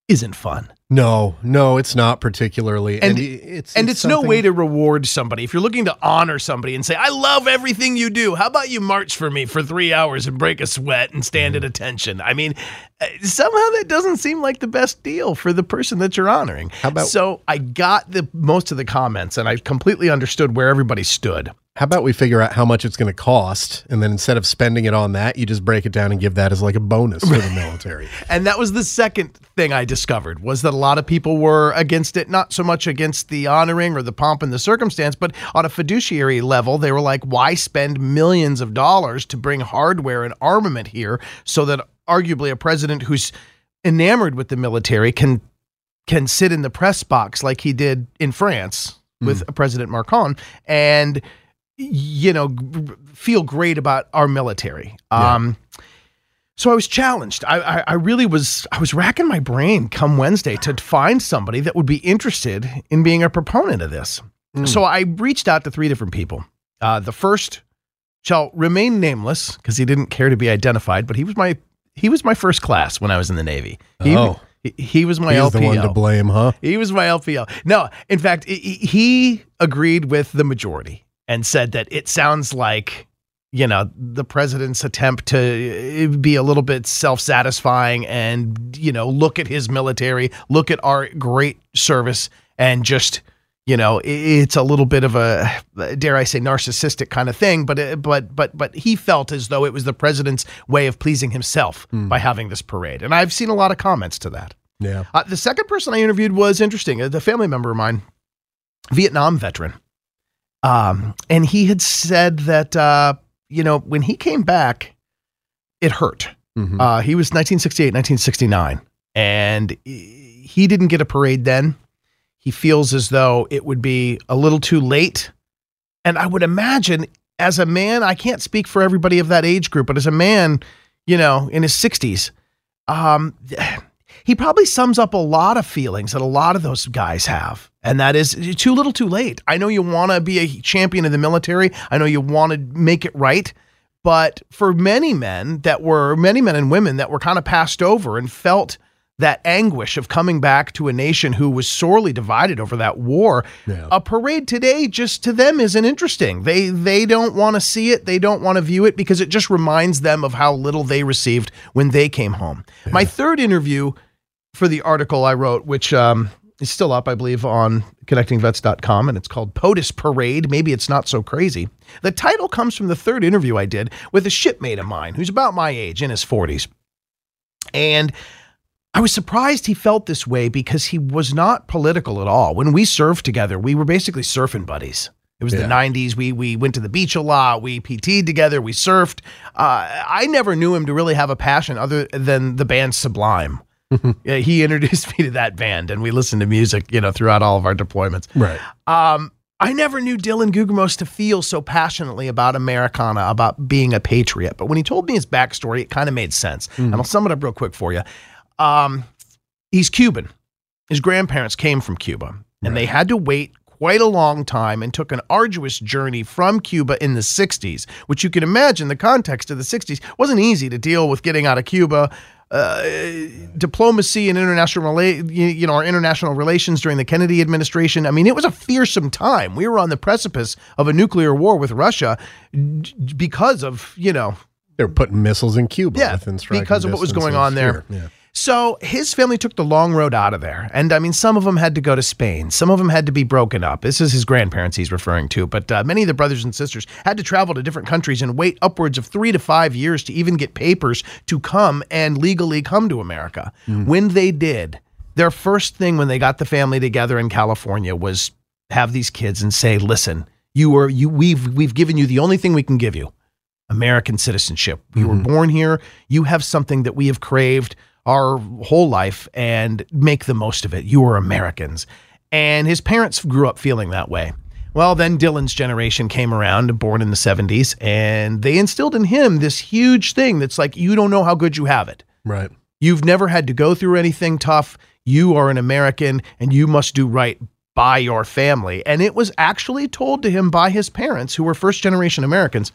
isn't fun. No, no, it's not particularly. And- it's and it's no way to reward somebody. If you're looking to honor somebody and say, I love everything you do, how about you march for me for three hours and break a sweat and stand at Mm-hmm. attention? I mean, uh, somehow that doesn't seem like the best deal for the person that you're honoring. How about- so I got the most of the comments and I completely understood where everybody stood. How about we figure out how much it's going to cost, and then instead of spending it on that, you just break it down and give that as like a bonus for the [LAUGHS] military. And that was the second thing I discovered was that a lot of people were against it, not so much against the honoring or the pomp and the circumstance, but on a fiduciary level, they were like, why spend millions of dollars to bring hardware and armament here so that arguably a president who's enamored with the military can can sit in the press box like he did in France with mm. President Macron and you know g- feel great about our military. Um so I was challenged. I, I, I really was. I was racking my brain come Wednesday to find somebody that would be interested in being a proponent of this. So I reached out to three different people. Uh, the first shall remain nameless because he didn't care to be identified, but he was my he was my first class when I was in the Navy. He, Oh. he, he was my He's LPO. the one to blame, huh? He was my LPO. No, in fact, he agreed with the majority and said that it sounds like, you know, the president's attempt to uh, be a little bit self satisfying and, you know, look at his military, look at our great service, and just, you know, it's a little bit of a, dare I say, narcissistic kind of thing. But, but, but, but he felt as though it was the president's way of pleasing himself by having this parade. And I've seen a lot of comments to that. Yeah. Uh, the second person I interviewed was interesting. Uh, The family member of mine, Vietnam veteran. Um, and he had said that, uh, you know, when he came back, it hurt. Mhm. Uh, he was 1968, 1969, and he didn't get a parade then. He feels as though it would be a little too late. And I would imagine, as a man, I can't speak for everybody of that age group, but as a man, you know, in his 60s, um, he probably sums up a lot of feelings that a lot of those guys have. And that is too little too late. I know you want to be a champion of the military. I know you want to make it right. But for many men that were, many men and women that were kind of passed over and felt that anguish of coming back to a nation who was sorely divided over that war, Yeah. a parade today just to them isn't interesting. They they don't want to see it. They don't want to view it because it just reminds them of how little they received when they came home. My third interview for the article I wrote, which um, is still up, I believe, on connectingvets.com, and it's called POTUS Parade. Maybe it's not so crazy. The title comes from the third interview I did with a shipmate of mine who's about my age, in his 40s. And I was surprised he felt this way because he was not political at all. When we served together, we were basically surfing buddies. It was the 90s. We we went to the beach a lot. We PT'd together. We surfed. Uh, I never knew him to really have a passion other than the band Sublime. [LAUGHS] Yeah, he introduced me to that band, and we listened to music, you know, throughout all of our deployments. Right. Um, I never knew Dylan Gugramos to feel so passionately about Americana, about being a patriot. But when he told me his backstory, it kind of made sense. And I'll sum it up real quick for you. Um, he's Cuban. His grandparents came from Cuba, and they had to wait quite a long time and took an arduous journey from Cuba in the 60s, which you can imagine the context of the 60s wasn't easy to deal with getting out of Cuba. Uh, diplomacy and international rela- you, know our international relations during the Kennedy administration. I mean, it was a fearsome time. We were on the precipice of a nuclear war with Russia because of you know They were putting missiles in Cuba Yeah, because of what was going on there. here. Yeah. So his family took the long road out of there. And I mean, some of them had to go to Spain. Some of them had to be broken up. This is his grandparents he's referring to. But uh, many of the brothers and sisters had to travel to different countries and wait upwards of three to five years to even get papers to come and legally come to America. When they did, their first thing when they got the family together in California was have these kids and say, listen, you are you we've we've given you the only thing we can give you. American citizenship. You were born here. You have something that we have craved our whole life and make the most of it. You are Americans. And his parents grew up feeling that way. Well, then Dylan's generation came around, born in the 70s, and they instilled in him this huge thing that's like, you don't know how good you have it. Right. You've never had to go through anything tough. You are an American and you must do right by your family. And it was actually told to him by his parents, who were first generation Americans,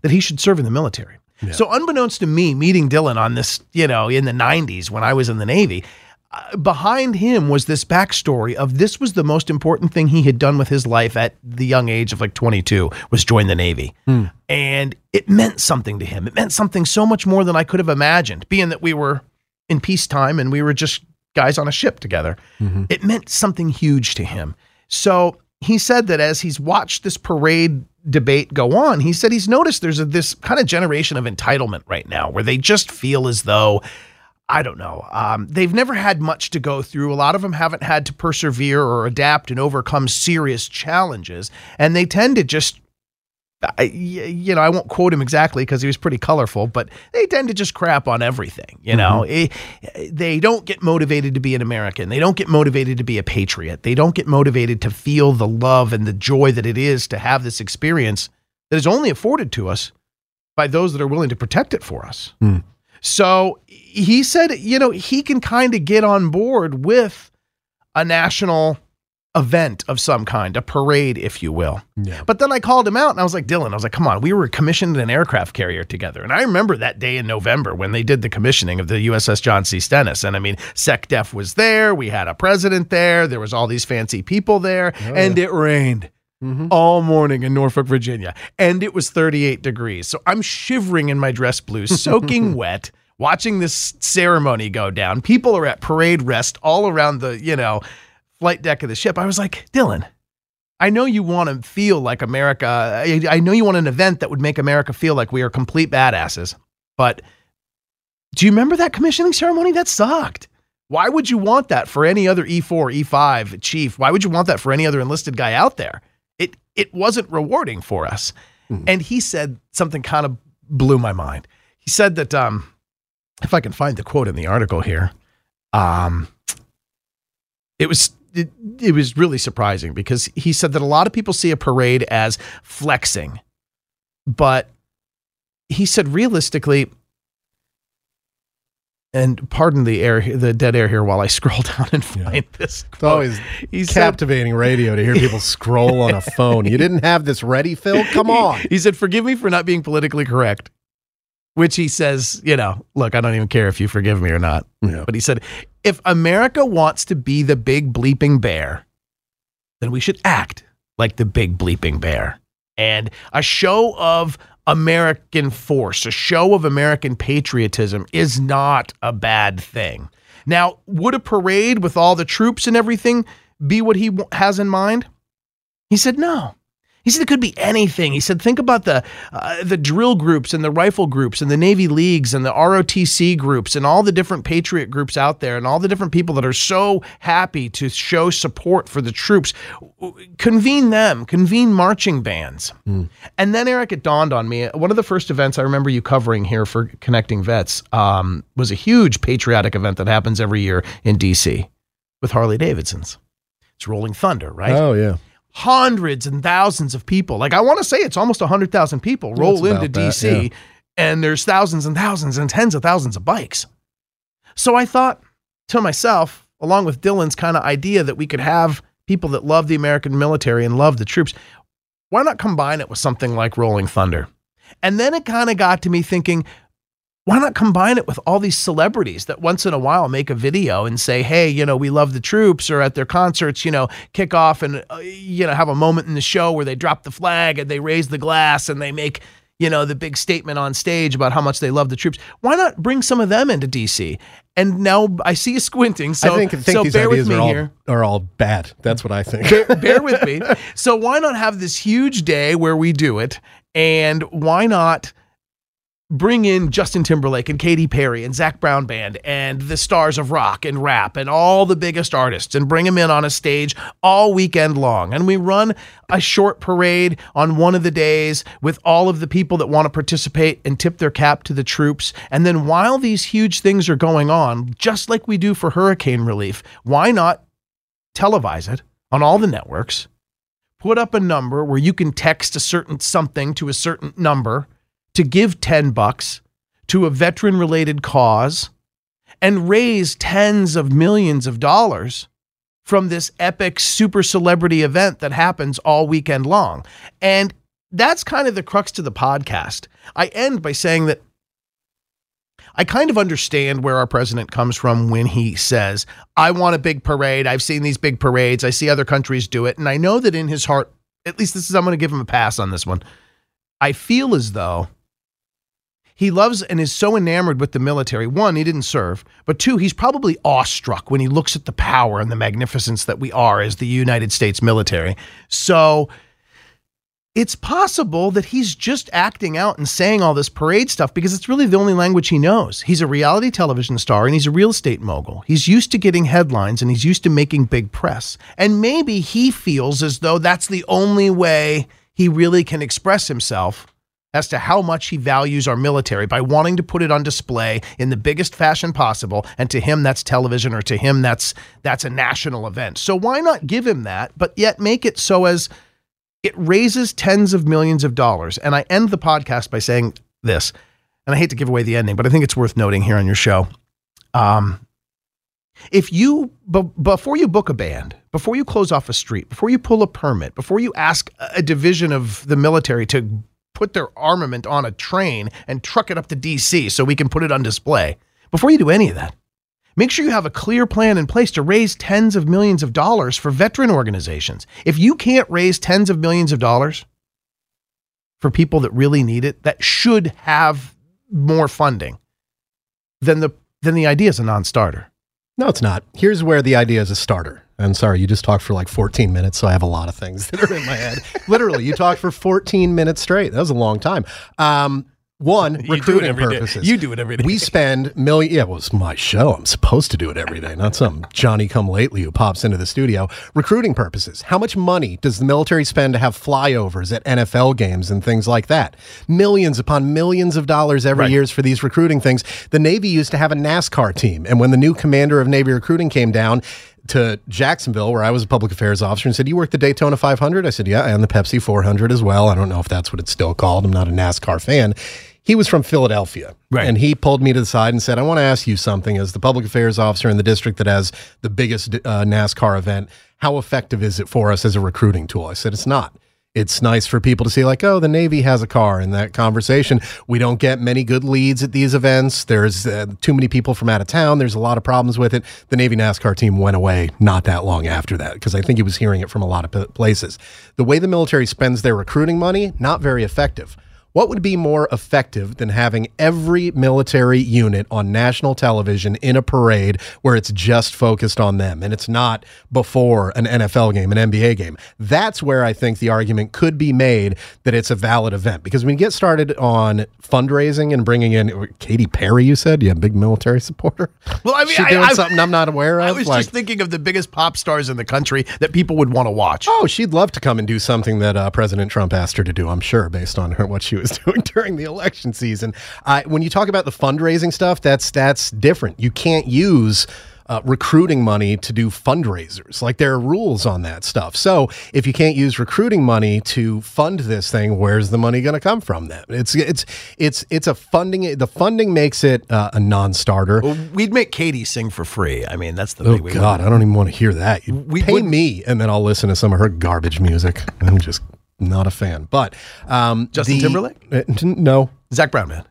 that he should serve in the military. So, unbeknownst to me, meeting Dylan on this, you know, in the 90s when I was in the Navy, uh, behind him was this backstory of this was the most important thing he had done with his life at the young age of like 22 was join the Navy. And it meant something to him. It meant something so much more than I could have imagined, being that we were in peacetime and we were just guys on a ship together. It meant something huge to him. So he said that as he's watched this parade debate go on, he said he's noticed there's a, this kind of generation of entitlement right now where they just feel as though I don't know. Um, they've never had much to go through. A lot of them haven't had to persevere or adapt and overcome serious challenges. And they tend to just, I, you know, I won't quote him exactly because he was pretty colorful, but they tend to just crap on everything. You know, mm-hmm. they don't get motivated to be an American. They don't get motivated to be a patriot. They don't get motivated to feel the love and the joy that it is to have this experience that is only afforded to us by those that are willing to protect it for us. Mm. So he said, you know, he can kind of get on board with a national event of some kind, a parade, if you will. Yeah. But then I called him out and I was like, Dylan, I was like, come on, we were commissioned an aircraft carrier together. And I remember that day in November when they did the commissioning of the USS John C. Stennis. And I mean, SecDef was there, we had a president there, there was all these fancy people there, oh, and yeah. it rained. Mm-hmm. All morning in Norfolk, Virginia, and it was 38 degrees. So I'm shivering in my dress blues, [LAUGHS] soaking wet watching this ceremony go down. People are at parade rest all around the, you know, flight deck of the ship. I was like, Dylan, I know you want to feel like America. I, I know you want an event that would make America feel like we are complete badasses. But do you remember that commissioning ceremony? That sucked. Why would you want that for any other E4, E5 chief? Why would you want that for any other enlisted guy out there? It it wasn't rewarding for us. Mm-hmm. And he said something kind of blew my mind. He said that um, if I can find the quote in the article here, um, it was it, it was really surprising because he said that a lot of people see a parade as flexing, but he said realistically, and pardon the air, the dead air here while I [LAUGHS] scroll down and find yeah. this. Quote. It's always he captivating said, radio to hear people scroll on a phone. You didn't have this ready, Phil? Come [LAUGHS] on. He, he said, "Forgive me for not being politically correct." Which he says, you know, look, I don't even care if you forgive me or not. Yeah. But he said, if America wants to be the big bleeping bear, then we should act like the big bleeping bear. And a show of American force, a show of American patriotism is not a bad thing. Now, would a parade with all the troops and everything be what he has in mind? He said, no. He said it could be anything. He said, think about the uh, the drill groups and the rifle groups and the Navy leagues and the ROTC groups and all the different patriot groups out there and all the different people that are so happy to show support for the troops. Convene them, convene marching bands. Mm. And then, Eric, it dawned on me one of the first events I remember you covering here for Connecting Vets um, was a huge patriotic event that happens every year in DC with Harley Davidson's. It's Rolling Thunder, right? Oh, yeah hundreds and thousands of people. Like I want to say it's almost 100,000 people roll into DC yeah. and there's thousands and thousands and tens of thousands of bikes. So I thought to myself, along with Dylan's kind of idea that we could have people that love the American military and love the troops, why not combine it with something like Rolling Thunder? And then it kind of got to me thinking, why not combine it with all these celebrities that once in a while make a video and say, hey, you know, we love the troops, or at their concerts, you know, kick off and, uh, you know, have a moment in the show where they drop the flag and they raise the glass and they make, you know, the big statement on stage about how much they love the troops. Why not bring some of them into DC? And now I see you squinting. So, I think, think so these bear ideas with me are all, here. are all bad. That's what I think. bear, bear with me. So why not have this huge day where we do it? And why not? Bring in Justin Timberlake and Katy Perry and Zac Brown Band and the stars of rock and rap and all the biggest artists and bring them in on a stage all weekend long. And we run a short parade on one of the days with all of the people that want to participate and tip their cap to the troops. And then while these huge things are going on, just like we do for hurricane relief, why not televise it on all the networks? Put up a number where you can text a certain something to a certain number to give 10 bucks to a veteran related cause and raise tens of millions of dollars from this epic super celebrity event that happens all weekend long. And that's kind of the crux to the podcast. I end by saying that I kind of understand where our president comes from when he says, I want a big parade. I've seen these big parades. I see other countries do it. And I know that in his heart, at least this is, I'm going to give him a pass on this one. I feel as though he loves and is so enamored with the military. One, he didn't serve, but two, he's probably awestruck when he looks at the power and the magnificence that we are as the United States military. So it's possible that he's just acting out and saying all this parade stuff because it's really the only language he knows. He's a reality television star and he's a real estate mogul. He's used to getting headlines and he's used to making big press. And maybe he feels as though that's the only way he really can express himself as to how much he values our military by wanting to put it on display in the biggest fashion possible and to him that's television or to him that's that's a national event. So why not give him that but yet make it so as it raises tens of millions of dollars. And I end the podcast by saying this, and I hate to give away the ending, but I think it's worth noting here on your show. Um, if you, b- before you book a band, before you close off a street, before you pull a permit, before you ask a division of the military to put their armament on a train and truck it up to DC so we can put it on display, before you do any of that, Make sure you have a clear plan in place to raise tens of millions of dollars for veteran organizations. If you can't raise tens of millions of dollars for people that really need it, that should have more funding, then the then the idea is a non-starter. No, it's not. Here's where the idea is a starter. I'm sorry, you just talked for like 14 minutes, so I have a lot of things [LAUGHS] that are in my head. Literally, you talked for 14 minutes straight. That was a long time. Um, one, You recruiting every day. purposes. You do it every day. We spend million. Yeah, well, it's my show. I'm supposed to do it every day, not some Johnny come lately who pops into the studio. Recruiting purposes. How much money does the military spend to have flyovers at NFL games and things like that? Millions upon millions of dollars every Right. year for these recruiting things. The Navy used to have a NASCAR team, and when the new commander of Navy recruiting came down. To Jacksonville, where I was a public affairs officer, and said, "You work the Daytona 500." I said, "Yeah, and the Pepsi 400 as well." I don't know if that's what it's still called. I'm not a NASCAR fan. He was from Philadelphia, Right. And he pulled me to the side and said, I want to ask you something as the public affairs officer in the district that has the biggest uh, NASCAR event. How effective is it for us as a recruiting tool? I said, It's not. It's nice for people to see, like, oh, the Navy has a car in that conversation. We don't get many good leads at these events. There's uh, too many people from out of town. There's a lot of problems with it. The Navy NASCAR team went away not that long after that because I think he was hearing it from a lot of places. The way the military spends their recruiting money, not very effective. What would be more effective than having every military unit on national television in a parade where it's just focused on them and it's not before an NFL game, an NBA game? That's where I think the argument could be made that it's a valid event because when you get started on fundraising and bringing in Katy Perry, you said, yeah, big military supporter. Well, I mean, she I- doing I- something I'm not aware of. I was Like- just thinking of the biggest pop stars in the country that people would want to watch. Oh, she'd love to come and do something that uh, President Trump asked her to do. I'm sure, based on her what she was [LAUGHS] doing during the election season. Uh, when you talk about the fundraising stuff, that's that's different. You can't use. Uh, recruiting money to do fundraisers. Like there are rules on that stuff. So if you can't use recruiting money to fund this thing, where's the money going to come from? Then it's it's it's it's a funding. The funding makes it uh, a non-starter. Well, we'd make Katy sing for free. I mean, that's the Oh God, I don't even want to hear that. You We pay would- me, and then I'll listen to some of her garbage music. I'm just not a fan. But um, Justin the- Timberlake? Uh, no, Zac Brown, man.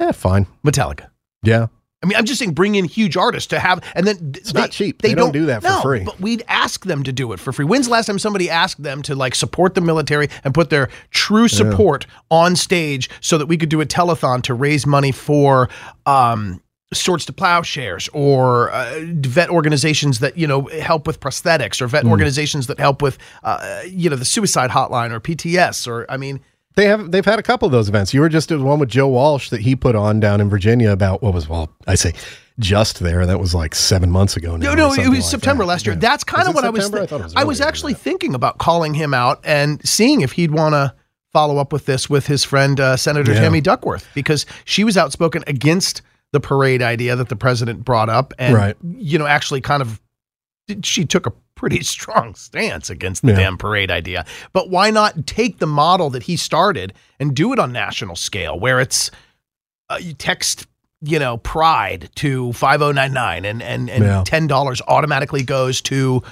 yeah, fine. Metallica. Yeah, I mean, I'm just saying, bring in huge artists to have, and then It's not cheap. They don't do that for no, free. But we'd ask them to do it for free. When's the last time somebody asked them to like support the military and put their true support on stage so that we could do a telethon to raise money for um, Swords to Plowshares or uh, vet organizations that you know help with prosthetics or vet organizations that help with uh, you know the suicide hotline or PTS or I mean. they have. They've had a couple of those events. You were just at one with Joe Walsh that he put on down in Virginia about what was well, I say just there. That was like seven months ago. No, no, it was like September that. last year. Yeah. That's kind Was of what I was. September? thi- I was I was actually thinking about calling him out and seeing if he'd want to follow up with this with his friend uh, Senator Yeah. Tammy Duckworth because she was outspoken against the parade idea that the president brought up, and Right. you know, actually, kind of, she took a pretty [LAUGHS] strong stance against the Yeah. damn parade idea. But why not take the model that he started and do it on national scale, where it's uh, you text you know pride to 5099 and and and Yeah. $10 automatically goes to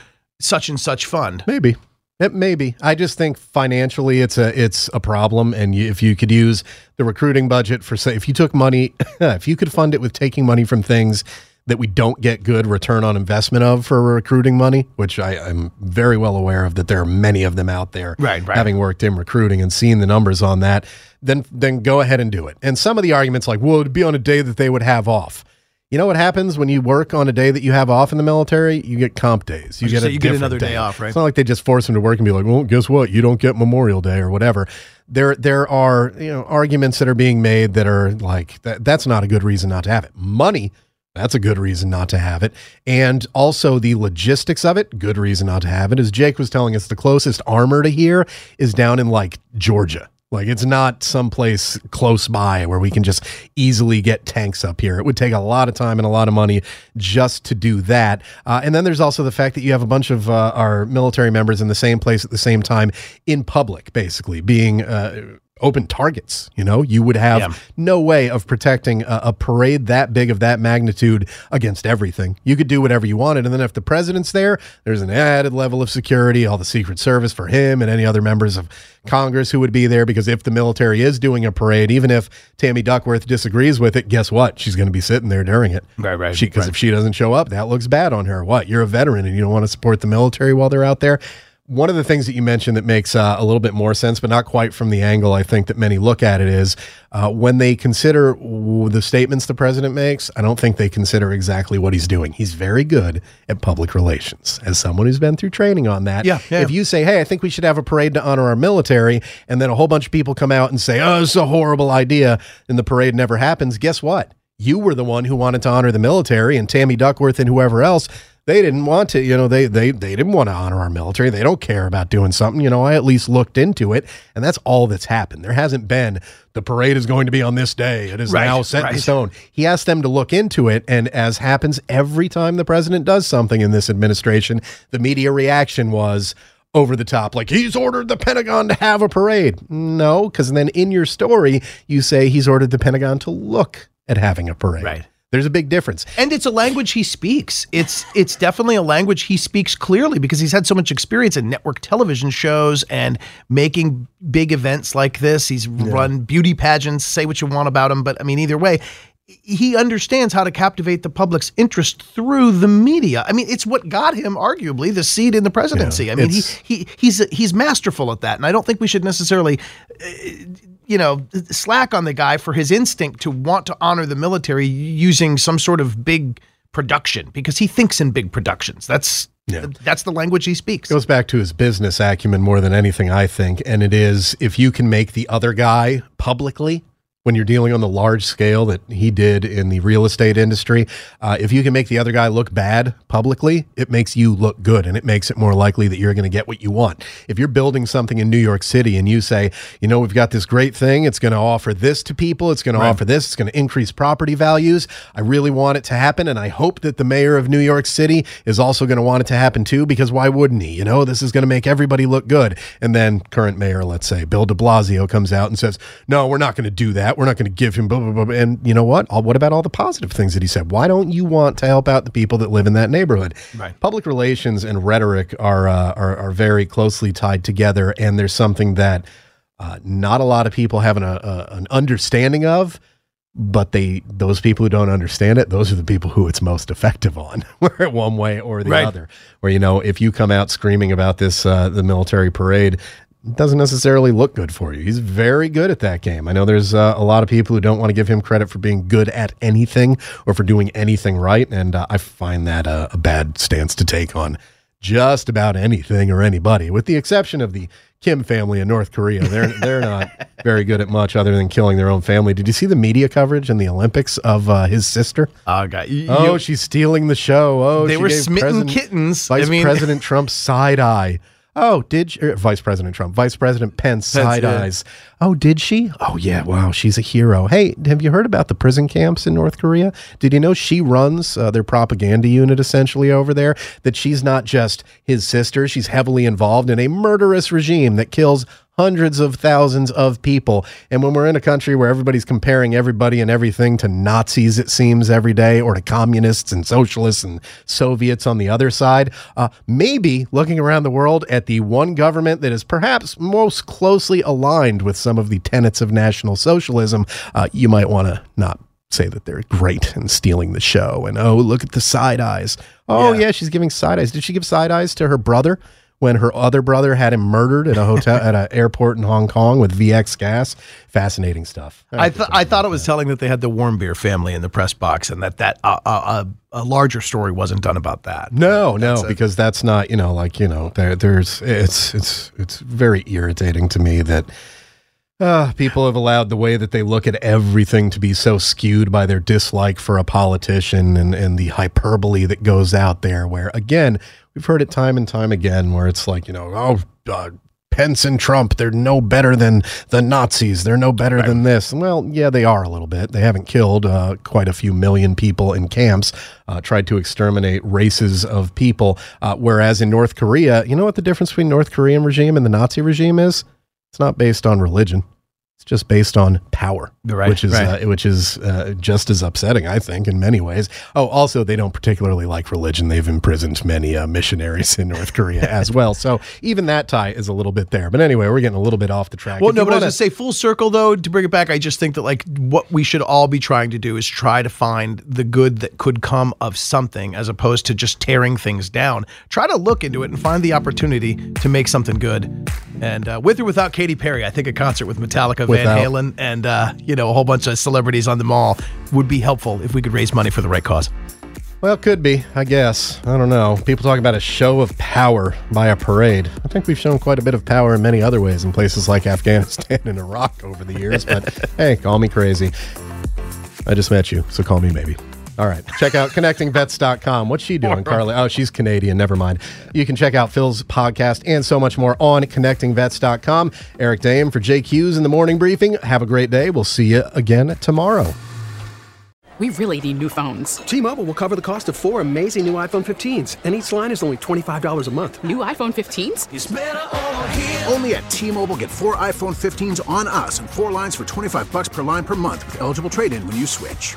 such and such fund Maybe. It maybe. I just think financially it's a it's a problem and you, if you could use the recruiting budget for say if you took money [LAUGHS] if you could fund it with taking money from things that we don't get good return on investment of for recruiting money, which I, I'm very well aware of that there are many of them out there. Right, right. Having worked in recruiting and seeing the numbers on that, then then go ahead and do it. And some of the arguments like, well, it'd be on a day that they would have off. You know what happens when you work on a day that you have off in the military? You get comp days. You get a you get another day off, right? It's not like they just force them to work and be like, "Well, guess what? You don't get Memorial Day or whatever." There, there are you know arguments that are being made that are like that. That's not a good reason not to have it. Money. That's a good reason not to have it. And also the logistics of it, good reason not to have it. As Jake was telling us, the closest armor to here is down in like Georgia. Like it's not someplace close by where we can just easily get tanks up here. It would take a lot of time and a lot of money just to do that. Uh, and then there's also the fact that you have a bunch of uh, our military members in the same place at the same time in public, basically being. Uh, open targets. You know, you would have Yeah. no way of protecting a, a parade that big of that magnitude against everything. You could do whatever you wanted. And then if the president's there, there's an added level of security, all the Secret Service for him and any other members of Congress who would be there. Because if the military is doing a parade, even if Tammy Duckworth disagrees with it, guess what? She's going to be sitting there during it. Right, right, Because right. if she doesn't show up, that looks bad on her. What? You're a veteran and you don't want to support the military while they're out there? One of the things that you mentioned that makes uh, a little bit more sense, but not quite from the angle I think that many look at it, is uh, when they consider w- the statements the president makes, I don't think they consider exactly what he's doing. He's very good at public relations. As someone who's been through training on that, Yeah, yeah. if you say, hey, I think we should have a parade to honor our military, and then a whole bunch of people come out and say, oh, it's a horrible idea, and the parade never happens, guess what? You were the one who wanted to honor the military, and Tammy Duckworth and whoever else they didn't want to you know they they they didn't want to honor our military. They don't care about doing something you know i at least looked into it and that's all that's happened. There hasn't been the parade is going to be on this day. It is Right, now set in stone. He asked them to look into it and as happens every time the president does something in this administration the media reaction was over the top like he's ordered the pentagon to have a parade. No because then in your story you say he's ordered the pentagon to look at having a parade. Right. There's a big difference And it's a language he speaks. It's it's definitely a language he speaks clearly because he's had so much experience in network television shows and making big events like this. He's run beauty pageants, say what you want about him, but I mean either way, he understands how to captivate the public's interest through the media. I mean, it's what got him arguably the seat in the presidency. Yeah, I mean, he, he he's he's masterful at that, and I don't think we should necessarily uh, you know, slack on the guy for his instinct to want to honor the military using some sort of big production because he thinks in big productions. That's Yeah. that's the language he speaks. goes back to his business acumen more than anything, I think. And it is if you can make the other guy publicly, when you're dealing on the large scale that he did in the real estate industry, uh, if you can make the other guy look bad publicly, it makes you look good and it makes it more likely that you're going to get what you want. If you're building something in New York City and you say, you know, we've got this great thing, it's going to offer this to people, it's going to offer this, it's going to increase property values. I really want it to happen. And I hope that the mayor of New York City is also going to want it to happen too, because why wouldn't he? You know, this is going to make everybody look good. And then current mayor, let's say, Bill de Blasio comes out and says, no, we're not going to do that. We're not going to give him blah, blah, blah. blah." And you know what? All, what about all the positive things that he said? Why don't you want to help out the people that live in that neighborhood? Right. Public relations and rhetoric are, uh, are, are very closely tied together. And there's something that uh, not a lot of people have an, uh, an understanding of but they those people who don't understand it those are the people who it's most effective on [LAUGHS] where one way or the Right. other where you know if you come out screaming about this uh, the military parade doesn't necessarily look good for you he's very good at that game i know there's uh, a lot of people who don't want to give him credit for being good at anything or for doing anything right and uh, i find that uh, a bad stance to take on just about anything or anybody with the exception of the Kim family in North Korea. They're they're not very good at much other than killing their own family. Did you see the media coverage in the Olympics of uh, his sister? Oh, God. You- Oh, you- she's stealing the show. Oh, They she were smitten President- kittens. I Vice mean- [LAUGHS] President Trump's side eye. Oh, did she, er, Vice President Trump, Vice President Pence side eyes. Oh, did she? Oh, yeah. Wow, she's a hero. Hey, have you heard about the prison camps in North Korea? Did you know she runs uh, their propaganda unit essentially over there? That she's not just his sister; she's heavily involved in a murderous regime that kills hundreds of thousands of people. And when we're in a country where everybody's comparing everybody and everything to Nazis, it seems every day, or to communists and socialists and Soviets on the other side, uh, maybe looking around the world at the one government that is perhaps most closely aligned with some of the tenets of National Socialism, uh, you might want to not say that they're great and stealing the show and oh look at the side eyes oh Yeah. yeah she's giving side eyes did she give side eyes to her brother when her other brother had him murdered at a hotel at an airport in Hong Kong with VX gas. Fascinating stuff. I, th- I thought it was telling that they had the Warmbier family in the press box and that that uh, uh, uh, a larger story wasn't done about that. No, no, a- because that's not you know like you know there there's it's it's it's very irritating to me that uh, people have allowed the way that they look at everything to be so skewed by their dislike for a politician and and the hyperbole that goes out there. Where again, we've heard it time and time again, where it's like you know oh. Uh, Pence and Trump, they're no better than the Nazis. They're no better than this. Well, yeah, they are a little bit. They haven't killed uh, quite a few million people in camps, uh, tried to exterminate races of people. Uh, whereas in North Korea, you know what the difference between North Korean regime and the Nazi regime is? It's not based on religion. It's just based on power, Right, which is right. uh, which is uh, just as upsetting, I think, in many ways. Oh, also, they don't particularly like religion. They've imprisoned many uh, missionaries in North Korea as [LAUGHS] well. So even that tie is a little bit there. But anyway, we're getting a little bit off the track. Well, If no, but I was wanna- going to say full circle though. To bring it back, I just think that like what we should all be trying to do is try to find the good that could come of something, as opposed to just tearing things down. Try to look into it and find the opportunity to make something good. And uh, with or without Katy Perry, I think a concert with Metallica, Without. Van Halen, and uh, you know a whole bunch of celebrities on the mall would be helpful if we could raise money for the right cause. Well, it could be, I guess. I don't know. People talk about a show of power by a parade. I think we've shown quite a bit of power in many other ways in places like Afghanistan [LAUGHS] and Iraq over the years. But hey, call me crazy. I just met you, so call me maybe. All right. Check out connectingvets.com. What's she doing, Carly? Oh, she's Canadian. Never mind. You can check out Phil's podcast and so much more on connectingvets.com. Eric Dehm for JQ's in the morning briefing. Have a great day. We'll see you again tomorrow. We really need new phones. T-Mobile will cover the cost of four amazing new iPhone 15s, and each line is only $25 a month. New iPhone 15s? Only at T-Mobile, get four iPhone 15s on us and four lines for 25 bucks per line per month with eligible trade-in when you switch.